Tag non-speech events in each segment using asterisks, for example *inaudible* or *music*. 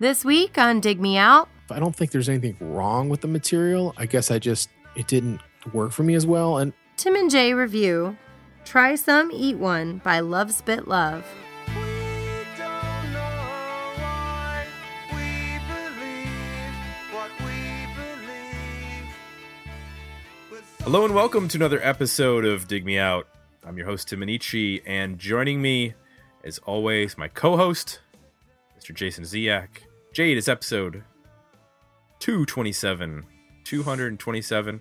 This week on Dig Me Out, I don't think there's anything wrong with the material. I guess I just it didn't work for me as well. And Tim and Jay review Try Some, Eat One by Love Spit Love. Hello and welcome to another episode of Dig Me Out. I'm your host Tim Minneci, and joining me, as always, my co-host, Mr. Jason Ziak. Jade is episode 227. 227.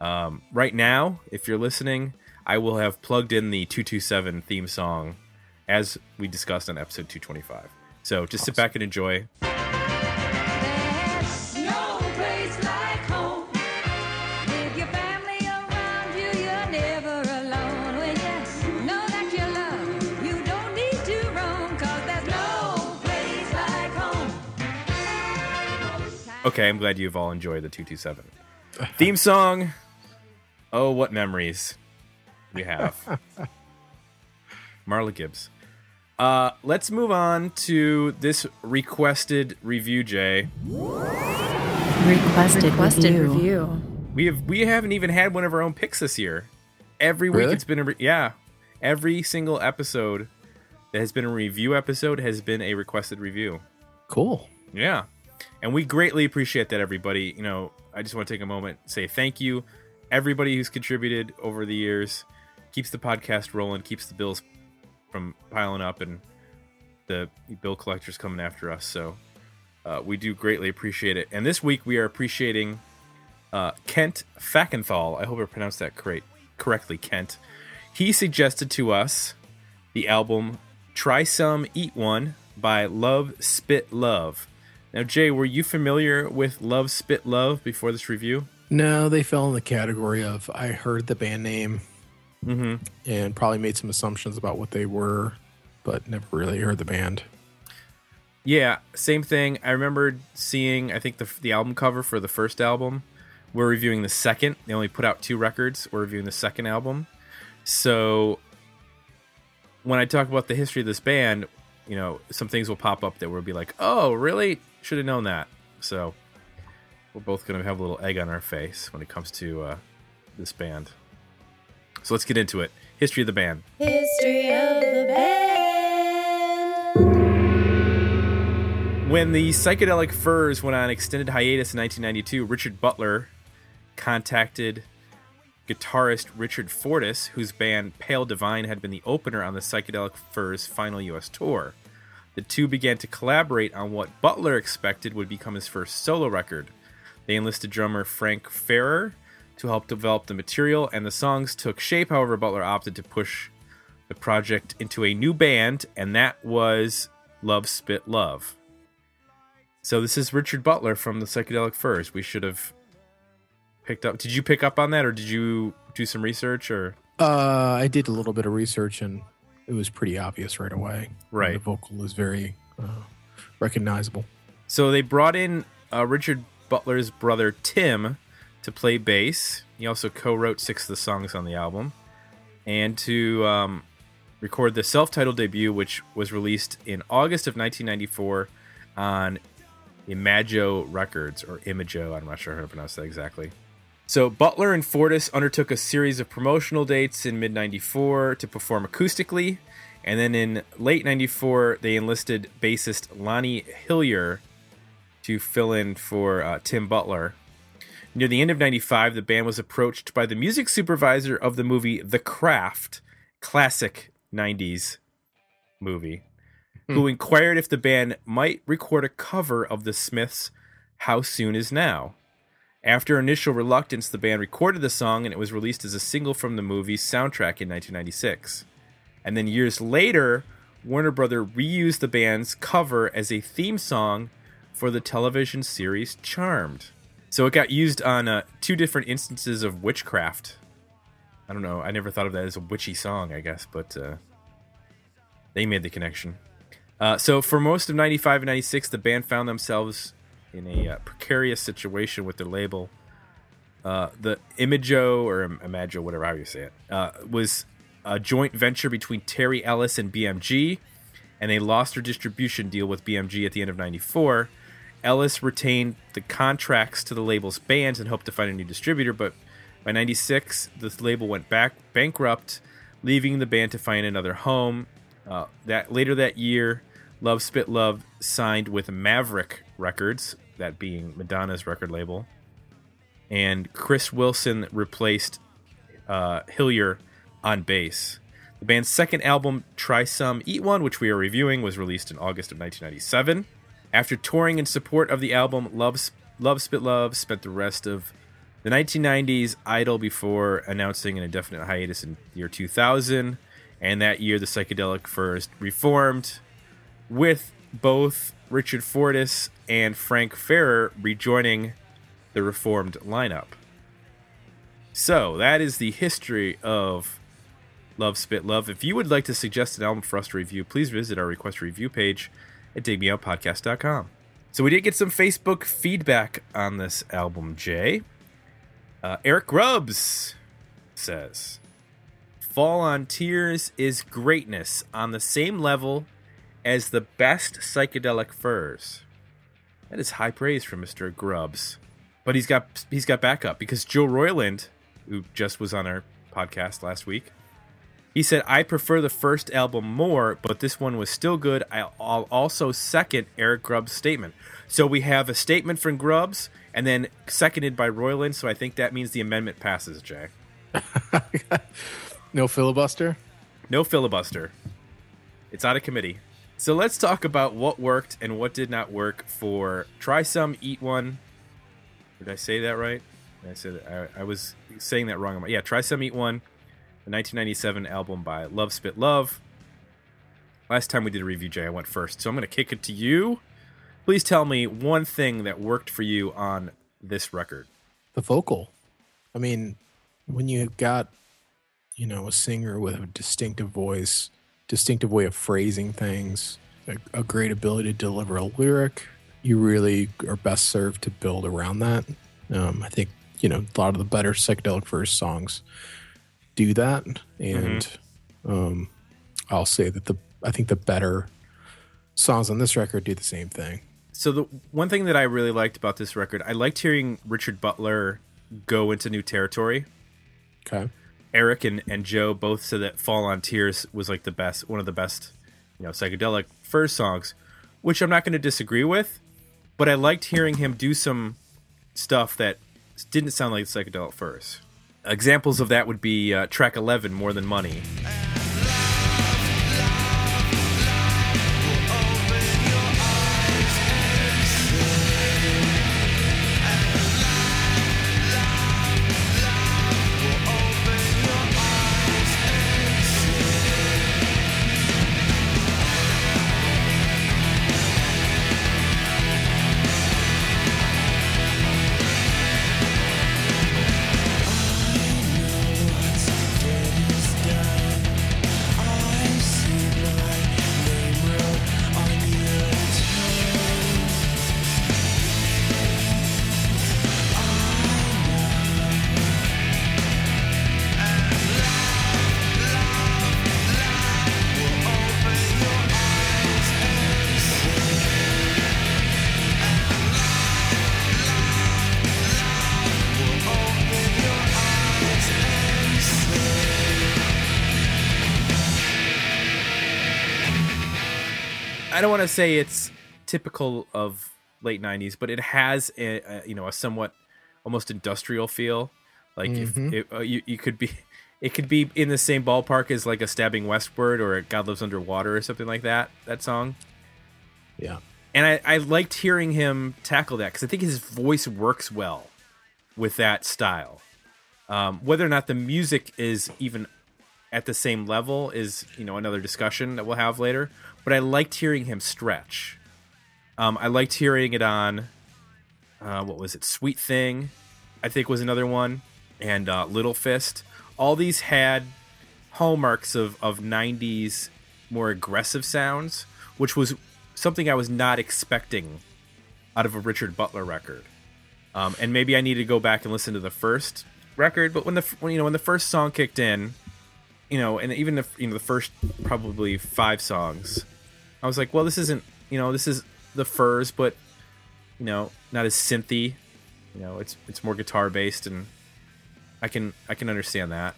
Um, right now, if you're listening, I will have plugged in the 227 theme song as we discussed on episode 225. So just sit back and enjoy. Okay, I'm glad you've all enjoyed the 227. Theme song. Oh, what memories we have. *laughs* Marla Gibbs. Uh, let's move on to this requested review, Jay. Requested, requested review. We have we haven't even had one of our own picks this year. Every week Really? it's been a re- yeah. Every single episode that has been a review episode has been a requested review. cool. Yeah. And we greatly appreciate that, everybody. You know, I just want to take a moment say thank you, everybody who's contributed over the years. Keeps the podcast rolling, keeps the bills from piling up, and the bill collectors coming after us. So uh, we do greatly appreciate it. And this week we are appreciating uh, Kent Fackenthal. I hope I pronounced that correct, correctly, Kent. He suggested to us the album Try Some, Eat One by Love Spit Love. Now, Jay, were you familiar with Love Spit Love before this review? No, they fell in the category of I heard the band name Mm-hmm. and probably made some assumptions about what they were, but never really heard the band. Yeah, same thing. I remember seeing, I think, the, the album cover for the first album. We're reviewing the second. They only put out two records. We're reviewing the second album. So when I talk about the history of this band, you know, some things will pop up that will be like, oh, really? Should have known that. So we're both going to have a little egg on our face when it comes to uh, this band. So let's get into it. History of the band. History of the band. When the Psychedelic Furs went on extended hiatus in 1992, Richard Butler contacted guitarist Richard Fortus, whose band Pale Divine had been the opener on the Psychedelic Furs' final U.S. tour. The two began to collaborate on what Butler expected would become his first solo record. They enlisted drummer Frank Ferrer to help develop the material, and the songs took shape. However, Butler opted to push the project into a new band, and that was Love Spit Love. So this is Richard Butler from the Psychedelic Furs. We should have picked up. Did you pick up on that, or did you do some research? Or Uh, I did a little bit of research and it was pretty obvious right away. Right. The vocal is very uh, recognizable. so they brought in uh, Richard Butler's brother Tim to play bass. He also co-wrote six of the songs on the album, and to um, record the self-titled debut, which was released in August of 1994 on Imago Records or Imago. I'm not sure how to pronounce that exactly. So Butler and Fortus undertook a series of promotional dates in mid '94 to perform acoustically, and then in late '94 they enlisted bassist Lonnie Hillier to fill in for uh, Tim Butler. Near the end of '95, the band was approached by the music supervisor of the movie The Craft, classic '90s movie, who inquired if the band might record a cover of the Smiths' "How Soon Is Now." After initial reluctance, the band recorded the song and it was released as a single from the movie's soundtrack in 1996. And then years later, Warner Brother reused the band's cover as a theme song for the television series Charmed. So it got used on uh, two different instances of witchcraft. I don't know. I never thought of that as a witchy song, I guess, but uh, they made the connection. Uh, so for most of 95 and 96, the band found themselves in a uh, precarious situation with their label. Uh, the Imago or Im- Imago, whatever you say it, uh, was a joint venture between Terry Ellis and BMG, and they lost their distribution deal with BMG at the end of 94. Ellis retained the contracts to the label's bands and hoped to find a new distributor, but by 96, the label went back bankrupt, leaving the band to find another home. Uh, that later that year, Love Spit Love signed with Maverick Records, that being Madonna's record label, and Chris Wilson replaced uh, Hillier on bass. The band's second album, Try Some, Eat One, which we are reviewing, was released in August of 1997. After touring in support of the album, Love, Love Spit Love spent the rest of the 1990s idle before announcing an indefinite hiatus in the year 2000. And that year, the Psychedelic Furs reformed, with both Richard Fortus and Frank Ferrer rejoining the reformed lineup. So that is the history of Love Spit Love. If you would like to suggest an album for us to review, please visit our request review page at digmeoutpodcast.com. So we did get some Facebook feedback on this album, Jay. Uh, Eric Grubbs says, Fall on Tears is greatness on the same level as the best psychedelic furs. That is high praise from Mr. Grubbs. But he's got he's got backup because Joe Royland, who just was on our podcast last week, he said, I prefer the first album more, but this one was still good. I'll also second Eric Grubbs' statement. So we have a statement from Grubbs and then seconded by Royland. So I think that means the amendment passes, Jay. *laughs* No filibuster. No filibuster. It's out of committee. So let's talk about what worked and what did not work for Try Some, Eat One. Did I say that right? I said I, I was saying that wrong. Yeah, Try Some, Eat One, the 1997 album by Love Spit Love. Last time we did a review, Jay, I went first. So I'm going to kick it to you. Please tell me one thing that worked for you on this record. The vocal. I mean, when you got, you know, a singer with a distinctive voice, distinctive way of phrasing things, a, a great ability to deliver a lyric, you really are best served to build around that. Um, I think, you know, a lot of the better psychedelic furs songs do that. And um, I'll say that the, I think the better songs on this record do the same thing. So the one thing that I really liked about this record, I liked hearing Richard Butler go into new territory. Okay. Eric and, and Joe both said that Fall on Tears was like the best, one of the best, you know, psychedelic furs songs, which I'm not going to disagree with, but I liked hearing him do some stuff that didn't sound like psychedelic furs. Examples of that would be uh, track 11, More Than Money. I don't want to say it's typical of late '90s, but it has a, a you know a somewhat almost industrial feel. Like if it, uh, you you could be, it could be in the same ballpark as like a Stabbing Westward or a God Lives Underwater or something like that. That song, Yeah. and I, I liked hearing him tackle that because I think his voice works well with that style. Um, whether or not the music is even at the same level is you know another discussion that we'll have later. But I liked hearing him stretch. Um, I liked hearing it on uh, what was it? Sweet Thing, I think was another one, and uh, Little Fist. All these had hallmarks of of '90s more aggressive sounds, which was something I was not expecting out of a Richard Butler record. Um, and maybe I need to go back and listen to the first record. But when the when you know when the first song kicked in, you know, and even the you know the first probably five songs, I was like, well, this isn't you know this is the Furs, but you know not as synthy. You know, it's it's more guitar based, and I can I can understand that.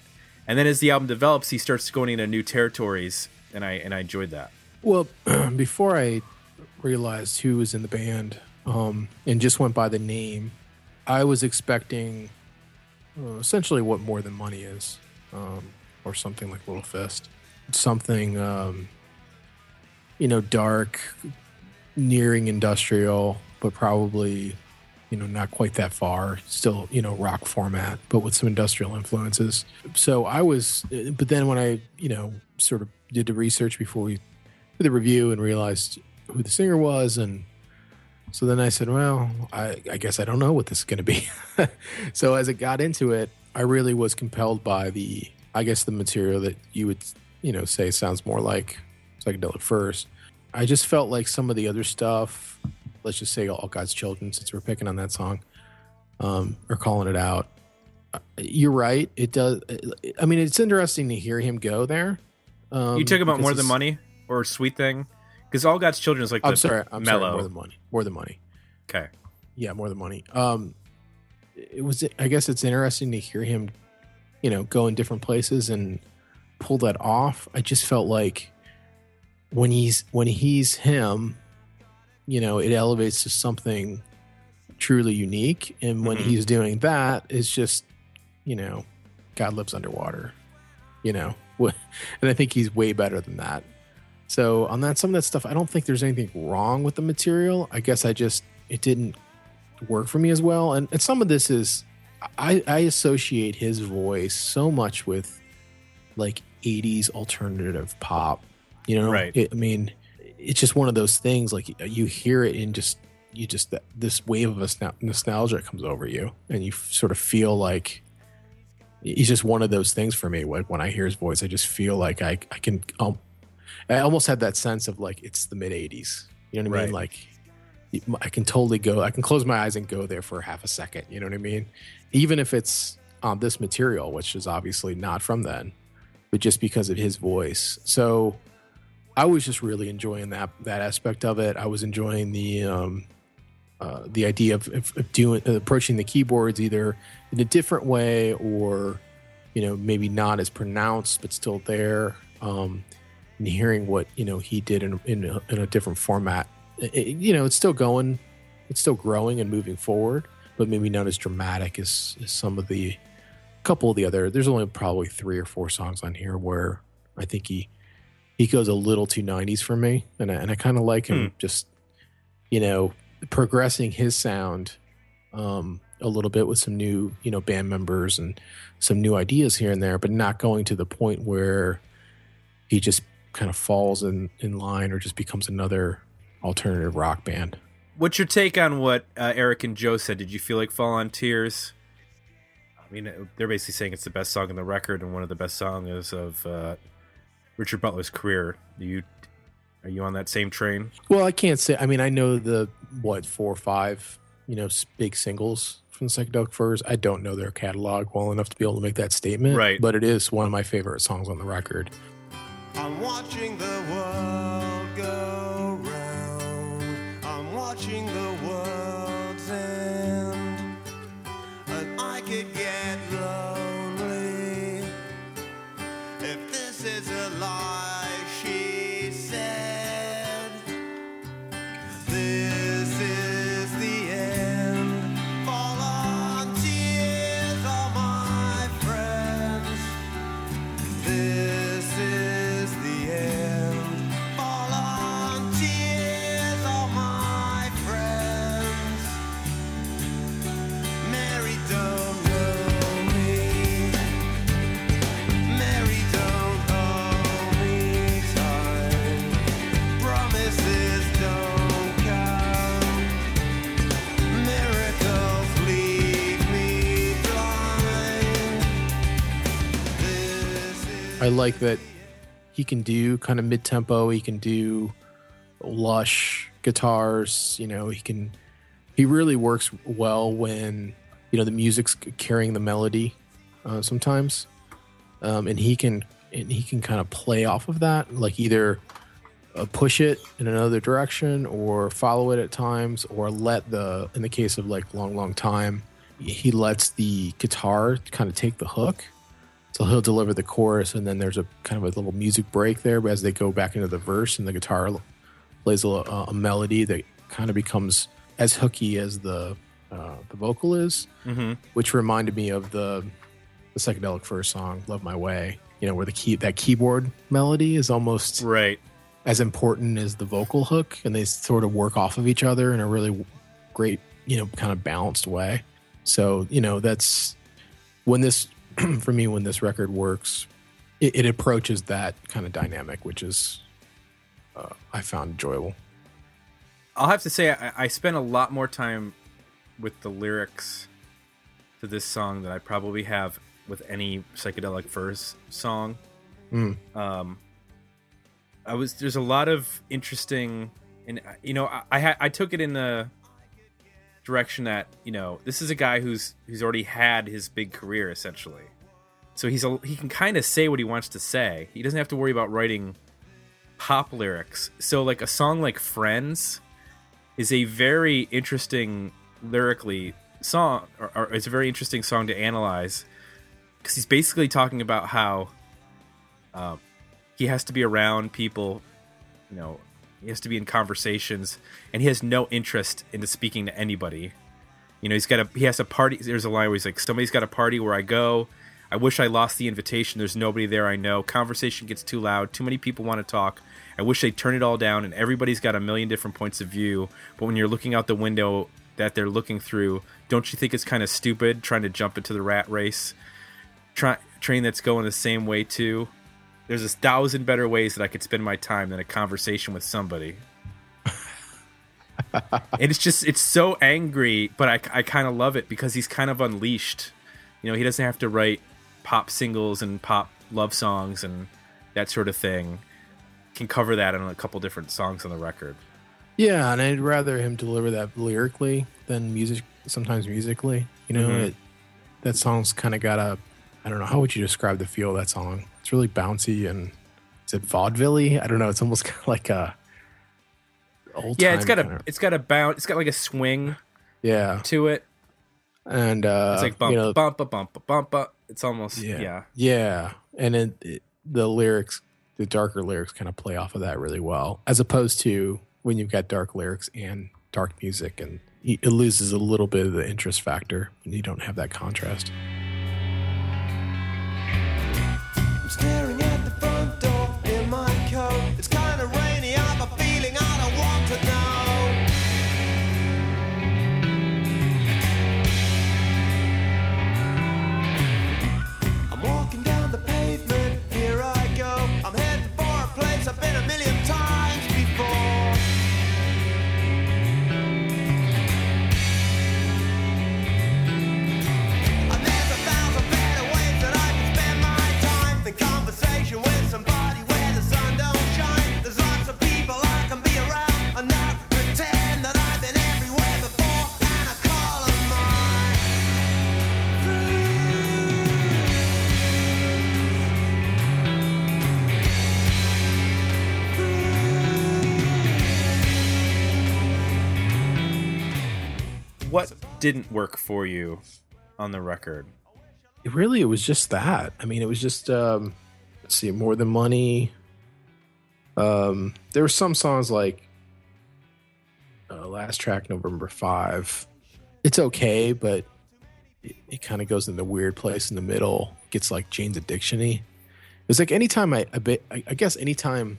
And then as the album develops, he starts going into new territories, and I and I enjoyed that. Well, *clears throat* before I realized who was in the band um, and just went by the name, I was expecting uh, essentially what More Than Money is, um, or something like Little Fist. Something, um, you know, dark, nearing industrial, but probably, you know, not quite that far. Still, you know, rock format, but with some industrial influences. So I was, but then when I, you know, sort of did the research before we did the review and realized who the singer was and so then I said, well, I, I guess I don't know what this is going to be. *laughs* so as it got into it, I really was compelled by the, I guess, the material that you would, you know, say sounds more like psychedelic furs. I just felt like some of the other stuff, let's just say All God's Children, since we're picking on that song, um, or calling it out. Uh, You're right. It does. I mean, it's interesting to hear him go there. Um, you talk about more than money or sweet thing, because All God's Children is like I'm sorry. I'm mellow. sorry. More than money. More than money. okay, Yeah, more than money. Um, it was. I guess it's interesting to hear him, you know, go in different places and pull that off. I just felt like when he's when he's him, you know, it elevates to something truly unique. And when Mhm. he's doing that, it's just, you know, God lives underwater. You know, *laughs* and I think he's way better than that. So on that, some of that stuff, I don't think there's anything wrong with the material. I guess I just it didn't work for me as well. And, and some of this is I, I associate his voice so much with like 80s alternative pop. You know, Right. It, I mean, it's just one of those things. Like you hear it and just you just this wave of nostal- nostalgia comes over you, and you sort of feel like he's just one of those things for me. Like when I hear his voice, I just feel like I I can um, I almost had that sense of like it's the mid '80s. You know what I mean? Right. Like I can totally go. I can close my eyes and go there for half a second. You know what I mean? Even if it's on this material, which is obviously not from then, but just because of his voice. So I was just really enjoying that that aspect of it. I was enjoying the um, uh, the idea of, of, doing approaching the keyboards either in a different way or you know maybe not as pronounced but still there. Um, and hearing what you know he did in in a, in a different format. It- you know, it's still going, it's still growing and moving forward, but maybe not as dramatic as, as some of the couple of the other. There's only probably three or four songs on here where I think he he goes a little too 90s for me, and I, and I kind of like him just you know progressing his sound um, a little bit with some new you know band members and some new ideas here and there, but not going to the point where he just kind of falls in in line or just becomes another alternative rock band. What's your take on what uh, Eric and Joe said? Did you feel like Fall on Tears? I mean, they're basically saying it's the best song on the record and one of the best songs of uh, Richard Butler's career. Do you are you on that same train? Well, I can't say. I mean, I know the what four or five, you know, big singles from the Psychedelic Furs. I don't know their catalog well enough to be able to make that statement. Right. But it is one of my favorite songs on the record. I'm watching the world I like that he can do kind of mid tempo. He can do lush guitars. You know, he can. He really works well when you know the music's carrying the melody. Uh, sometimes, um, and he can and he can kind of play off of that, like either uh, push it in another direction or follow it at times or let the in the case of like long long time he lets the guitar kind of take the hook so he'll deliver the chorus and then there's a kind of a little music break there but as they go back into the verse and the guitar plays a, a melody that kind of becomes as hooky as the uh, the vocal is Mm-hmm. which reminded me of the the psychedelic furs song love my way you know where the key that keyboard melody is almost Right. as important as the vocal hook and they sort of work off of each other in a really great you know kind of balanced way so you know that's when this *clears throat* for me when this record works it, it approaches that kind of dynamic which is uh, i found enjoyable I'll have to say I, I spent a lot more time with the lyrics to this song than I probably have with any psychedelic furs song. Mm. Um, I was there's a lot of interesting, and you know I I, I took it in the direction that you know this is a guy who's who's already had his big career essentially, so he's a, he can kind of say what he wants to say. He doesn't have to worry about writing pop lyrics. So like a song like Friends is a very interesting lyrically song or, or it's a very interesting song to analyze because he's basically talking about how um, he has to be around people you know he has to be in conversations and he has no interest into speaking to anybody. You know he's got a he has a party there's a line where he's like somebody's got a party where i go. I wish i lost the invitation. There's nobody there i know. Conversation gets too loud. Too many people want to talk. I wish they'd turn it all down and everybody's got a million different points of view. But when you're looking out the window that they're looking through don't you think it's kind of stupid trying to jump into the rat race? Try, train that's going the same way too there's a thousand better ways that I could spend my time than a conversation with somebody. *laughs* and it's just it's so angry, but I, I kind of love it because he's kind of unleashed. You know, he doesn't have to write pop singles and pop love songs and that sort of thing. Can cover that in a couple different songs on the record. Yeah, and I'd rather him deliver that lyrically than music. Sometimes musically, you know, Mhm. it, that song's kind of got a. I don't know how would you describe the feel of that song. It's really bouncy and is it vaudeville I don't know. It's almost *laughs* kind of like a old. Yeah, it's got a kinda- it's got a bounce. It's got like a swing yeah, to it. and uh, It's like bump you know, bump bump bump bump. bump. It's almost yeah, yeah. yeah, and it, it, the lyrics, the darker lyrics, kind of play off of that really well, as opposed to when you've got dark lyrics and dark music, and it loses a little bit of the interest factor when you don't have that contrast. It's kind of rainy. I have a feeling I don't want to know. Didn't work for you on the record? It really, it was just that. I mean, it was just um, let's see, more than money. Um, there were some songs like uh, last track, November five. It's okay, but it, it kind of goes in the weird place in the middle. Gets like Jane's Addiction-y. It's like anytime I, I, I guess anytime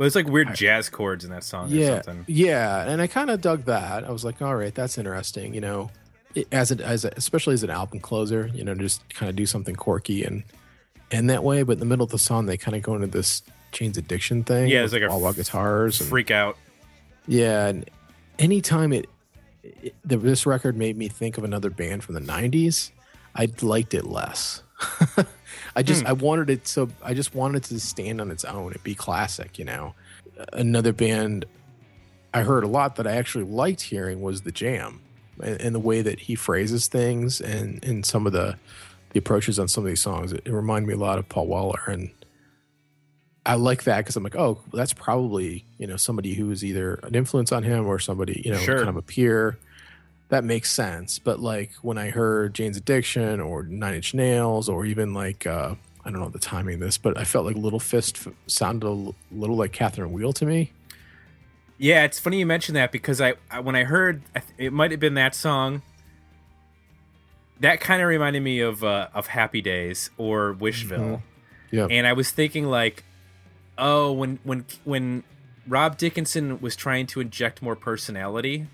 Well, it's like weird jazz chords in that song or yeah, something. yeah, and I kind of dug that. I was like, all right, that's interesting. You know, it, as it as a, especially as an album closer, you know, just kind of do something quirky and and that way. But in the middle of the song, they kind of go into this Jane's Addiction thing. Yeah, it's like a all white guitars. And, Freak out. yeah, and anytime it, it the, this record made me think of another band from the '90s, I liked it less. *laughs* I just hmm. I wanted it so I just wanted it to stand on its own and be classic, you know. Another band I heard a lot that I actually liked hearing was the Jam, and, and the way that he phrases things and and some of the the approaches on some of these songs. It, it reminded me a lot of Paul Weller and I like that because I'm like, oh, that's probably you know somebody who is either an influence on him or somebody you know Sure. kind of a peer. That makes sense. But like when I heard Jane's Addiction or Nine Inch Nails or even like uh, I don't know the timing of this, but I felt like Little Fist f- sounded a l- little like Catherine Wheel to me. Yeah, it's funny you mentioned that because I, I when I heard I th- it might have been that song. That kind of reminded me of uh, of Happy Days or Wishville, Yeah. and I was thinking like, oh, when when when Rob Dickinson was trying to inject more personality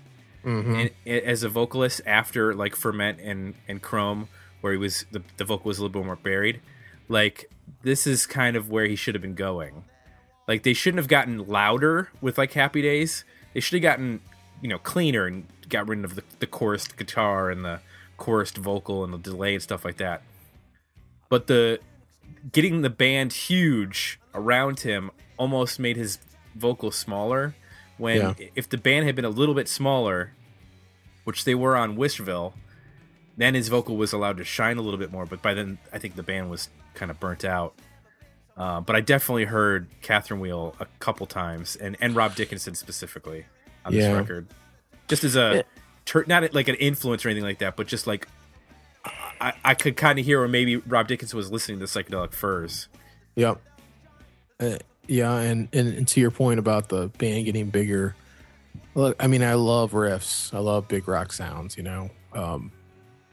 Mhm. in, as a vocalist after like Ferment and and Chrome, where he was the the vocal was a little bit more buried. Like this is kind of where he should have been going. Like they shouldn't have gotten louder with like Happy Days. They should have gotten you know cleaner and got rid of the, the chorused guitar and the chorused vocal and the delay and stuff like that. But the getting the band huge around him almost made his vocal smaller. When Yeah. if the band had been a little bit smaller, which they were on Wishville, then his vocal was allowed to shine a little bit more. But by then, I think the band was kind of burnt out. Uh, but I definitely heard Catherine Wheel a couple times, and, and Rob Dickinson specifically on this record, just as a tur not like an influence or anything like that, but just like I, I could kind of hear, or maybe Rob Dickinson was listening to psychedelic furs. Yep. Uh, yeah, and, and and to your point about the band getting bigger, look, I mean, I love riffs. I love big rock sounds, you know. Um,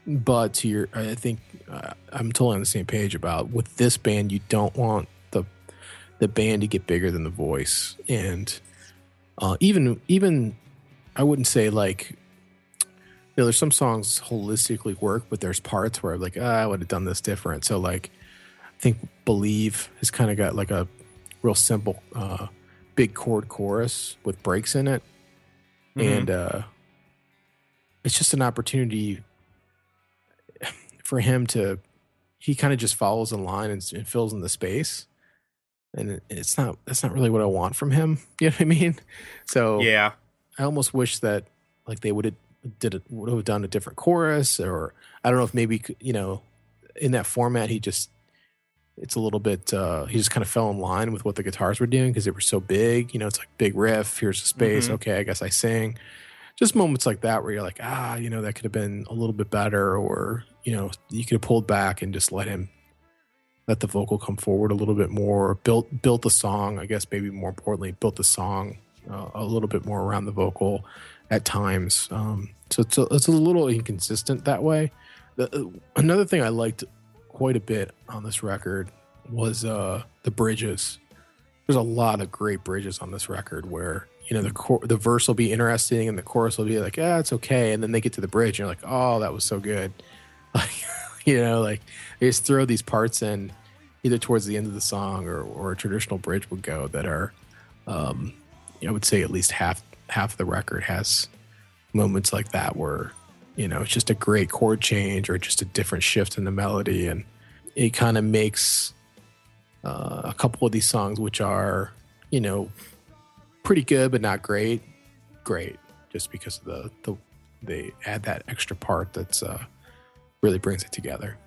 but to your, I think uh, I'm totally on the same page about with this band, you don't want the the band to get bigger than the voice, and uh, even even I wouldn't say like you know, there's some songs holistically work, but there's parts where I'm like, ah, I would have done this different. So like, I think "Believe" has kind of got like a real simple, uh, big chord chorus with breaks in it, and uh, it's just an opportunity for him to. He kind of just follows in line and, and fills in the space, and it, it's not. That's not really what I want from him. *laughs* You know what I mean? So Yeah, I almost wish that like they would have did it would have done a different chorus or I don't know if maybe you know in that format he just it's a little bit uh he just kind of fell in line with what the guitars were doing because they were so big you know it's like big riff here's the space Mhm. okay I guess I sing just moments like that where you're like ah you know that could have been a little bit better or you know you could have pulled back and just let him let the vocal come forward a little bit more built built the song I guess maybe more importantly built the song uh, a little bit more around the vocal at times. Um, so it's a, it's a little inconsistent that way. The, uh, another thing I liked quite a bit on this record was uh, the bridges. There's a lot of great bridges on this record where you know the chor- the verse will be interesting and the chorus will be like, ah, it's okay, and then they get to the bridge and you're like, oh, that was so good. *laughs* Like, you know, like they just throw these parts in either towards the end of the song or or a traditional bridge would go that are um, I would say at least half half the record has moments like that where you know it's just a great chord change or just a different shift in the melody, and it kind of makes uh, a couple of these songs, which are you know pretty good but not great, great just because of the the they add that extra part that's uh, really brings it together.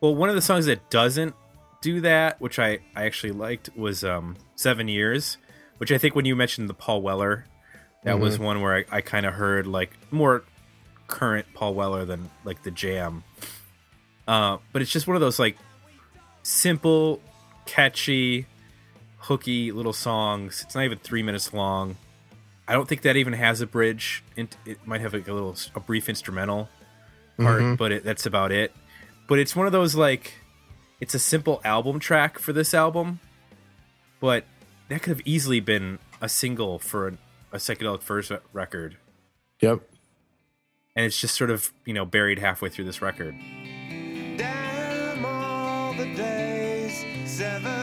Well, one of the songs that doesn't do that, which I, I actually liked, was um, Seven Years, which I think when you mentioned the Paul Weller, that was one where I, I kind of heard like more current Paul Weller than like the jam. Uh, but it's just one of those like simple, catchy, hooky little songs. It's not even three minutes long. I don't think that even has a bridge. It, might have like a little, a brief instrumental part, but it, that's about it. But it's one of those like, it's a simple album track for this album, but that could have easily been a single for a, a psychedelic furs record, Yep. And it's just sort of you know buried halfway through this record. Damn all the days, seven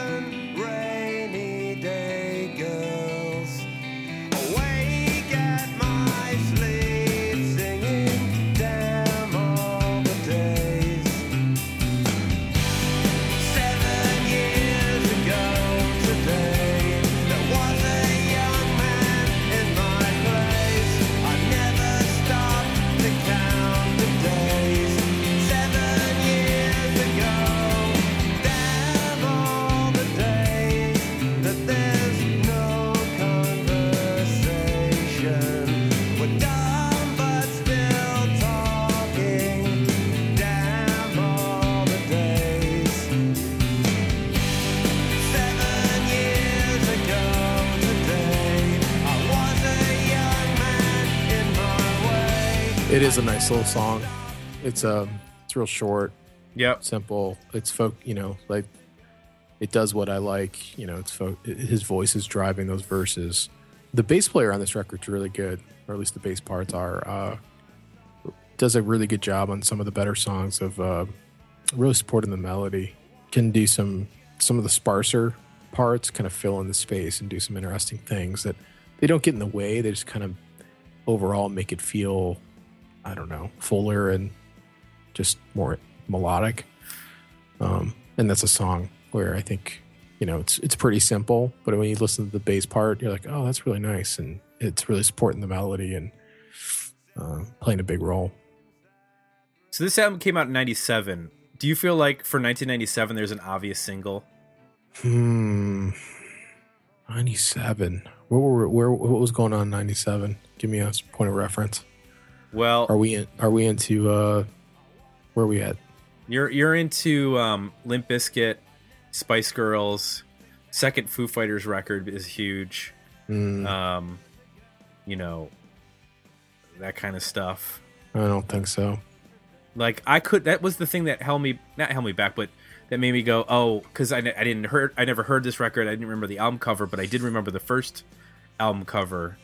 It is a nice little song. It's um, it's real short, Yep. simple. It's folk, you know, like it does what I like. You know, it's folk. His voice is driving those verses. The bass player on this record's really good, or at least the bass parts are. Uh, does a really good job on some of the better songs of uh, really supporting the melody. Can do some some of the sparser parts, kind of fill in the space and do some interesting things that they don't get in the way. They just kind of overall make it feel, I don't know, fuller and just more melodic. Um, and that's a song where I think, you know, it's it's pretty simple, but when you listen to the bass part, you're like, oh, that's really nice, and it's really supporting the melody and uh, playing a big role. So this album came out in 97. Do you feel like for 1997 there's an obvious single? Hmm. 97. Where were where what was going on in 97? Give me a point of reference. Well, Are we in, are we into uh where are we at? You're you're into um, Limp Bizkit, Spice Girls. Second Foo Fighters record is huge. Mm, Um, you know that kind of stuff. I don't think so. Like I could. That was the thing that held me not held me back, but that made me go, oh, because I, I didn't heard I never heard this record. I didn't remember the album cover, but I did remember the first album cover,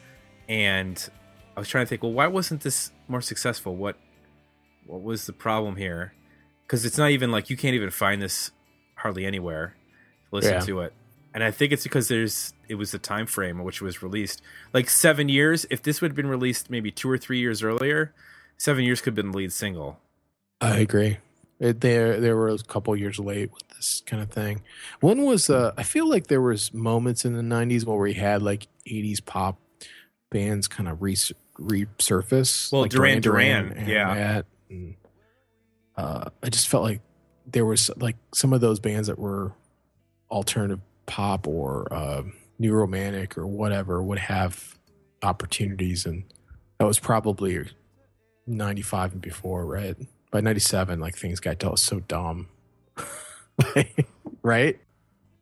and I was trying to think, well, why wasn't this more successful? What what was the problem here? Because it's not even like you can't even find this hardly anywhere to listen Yeah. to it. And I think it's because there's it was the time frame in which it was released. Like seven years. If this would have been released maybe two or three years earlier, seven years could have been the lead single. I agree. It, there there were a couple years late with this kind of thing. When was uh I feel like there was moments in the 90s where we had like 80s pop bands kind of res- resurface. Well, like Duran Duran, yeah. and, uh, I just felt like there was like some of those bands that were alternative pop or uh, new romantic or whatever would have opportunities, and that was probably 95 and before, right? By 97, like things got dealt so dumb. *laughs* right?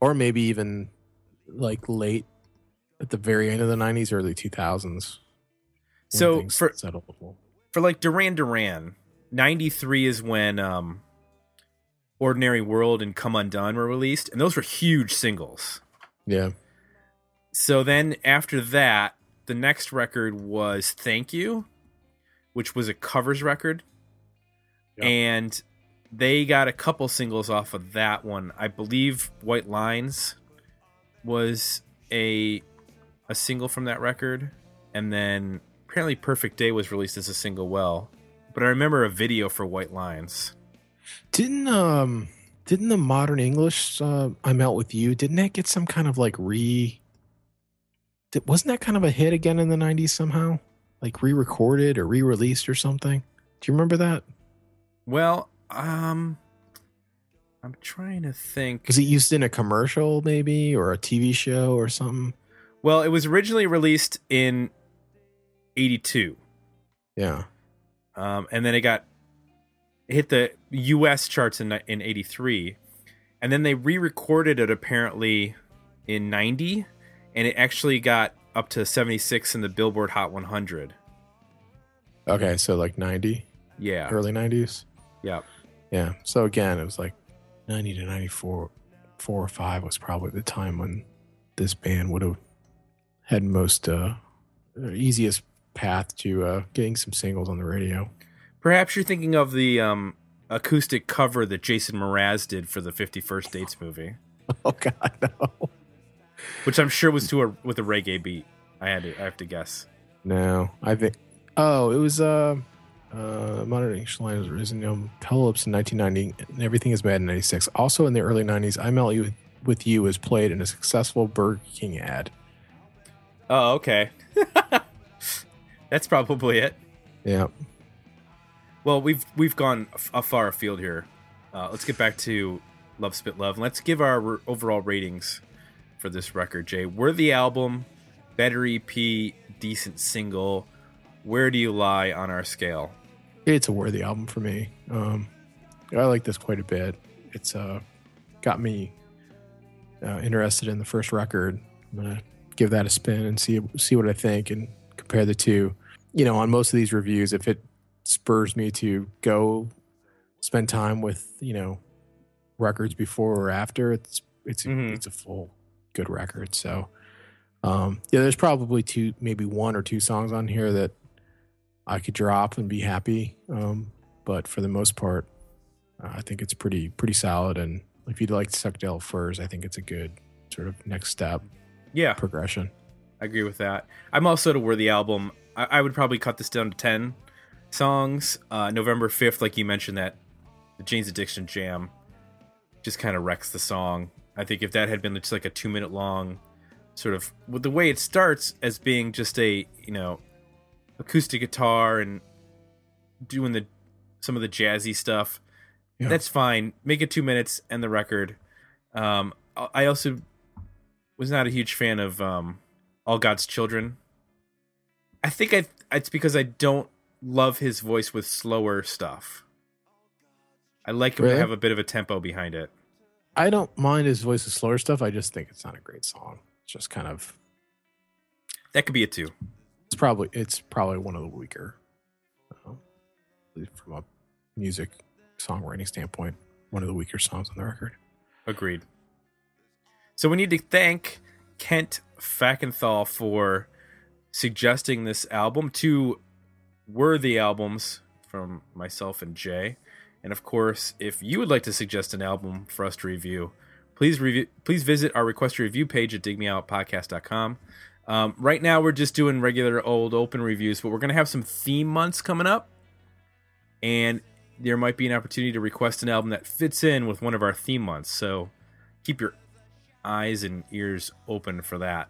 Or maybe even like late at the very end of the 90s, early 2000s. So for for like Duran Duran, 93 is when um Ordinary World and Come Undone were released, and those were huge singles. Yeah. So then after that, the next record was Thank You, which was a covers record. Yep. And they got a couple singles off of that one. I believe White Lines was a a single from that record. And then apparently Perfect Day was released as a single well. But I remember a video for White Lines. Didn't um didn't the modern English uh, I'm out with you didn't that get some kind of like re did, wasn't that kind of a hit again in the 90s somehow like re-recorded or re-released or something do you remember that Well, um I'm trying to think. was it used in a commercial maybe or a TV show or something Well, it was originally released in 82. yeah Um, and then it got it hit the U.S. charts in in '83, and then they re-recorded it apparently in '90, and it actually got up to 76 in the Billboard Hot 100. okay so like 90 Yeah, early 90s yeah. yeah so again it was like 90 to 94 4 or 5 was probably the time when this band would have had most uh easiest path to uh getting some singles on the radio Perhaps you're thinking of the um, acoustic cover that Jason Mraz did for the 50 First Dates movie, *laughs* oh god no which I'm sure was to a with a reggae beat. I had to, I have to guess. no i think oh it was uh uh modern english line was risen um Phillips in 1990 and everything is bad in 96 also in the early 90s i melt you with, with you was played in a successful burger king ad Oh, okay. *laughs* That's probably it. yeah Well, we've we've gone a far afield here. Uh, let's get back to Love Spit Love. Let's give our r- overall ratings for this record, Jay. Worthy album, better EP, decent single. Where do you lie on our scale? it's a worthy album for me. Um, I like this quite a bit. It's uh, got me uh, interested in the first record. I'm gonna give that a spin and see see what I think and compare the two. You know, on most of these reviews, if it spurs me to go spend time with you know records before or after. It's it's Mhm. it's a full good record. So um, yeah, there's probably two, maybe one or two songs on here that I could drop and be happy. Um, but for the most part, uh, I think it's pretty pretty solid. And if you'd like Psychedelic Furs, I think it's a good sort of next step Yeah, progression. I agree with that. I'm also to where the album. I, I would probably cut this down to ten songs. Uh, November fifth, like you mentioned, that the Jane's Addiction jam just kind of wrecks the song. I think if that had been just like a two minute long, sort of with the way it starts as being just a you know acoustic guitar and doing the some of the jazzy stuff, Yeah. that's fine. Make it two minutes and the record. Um, I I also was not a huge fan of um, All God's Children. I think I it's because I don't love his voice with slower stuff. I like him Really? to have a bit of a tempo behind it. I don't mind his voice of slower stuff. I just think it's not a great song. It's just kind of That could be it too. it's probably it's probably one of the weaker um, from a music songwriting standpoint one of the weaker songs on the record Agreed. So we need to thank Kent Fackenthal for suggesting this album. Two worthy albums from myself and Jay. And of course, if you would like to suggest an album for us to review, please review, please visit our request review page at digmeoutpodcast.com. Um, right now, we're just doing regular old open reviews, but we're to have some theme months coming up. And there might be an opportunity to request an album that fits in with one of our theme months. So keep your eyes and ears open for that.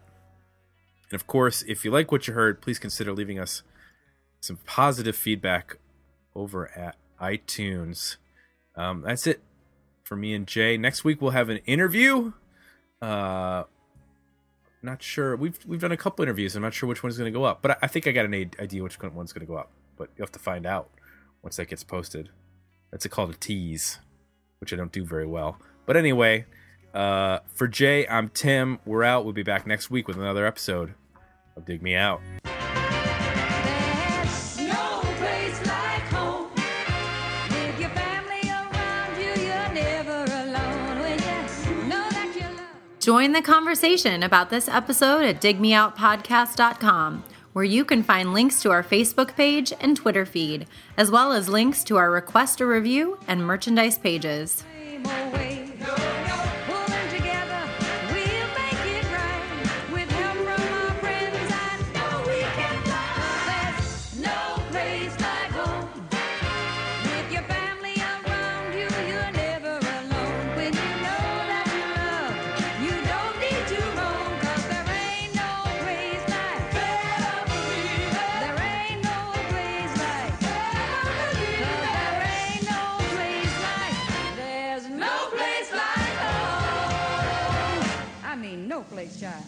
And of course, if you like what you heard, please consider leaving us some positive feedback over at iTunes. Um, that's it for me and Jay. Next week we'll have an interview. Uh, not sure. We've we've done a couple interviews. I'm not sure which one's going to go up, but I, I think I got an idea which one's going to go up. But you have to find out once that gets posted. That's a call to tease, which I don't do very well. But anyway, uh, for Jay, I'm Tim. We're out. We'll be back next week with another episode Dig Me Out. There's no place like home. With your family around you, you're never alone. When you know that you love. Join the conversation about this episode at digmeoutpodcast.com, where you can find links to our Facebook page and Twitter feed, as well as links to our request a review and merchandise pages. Place like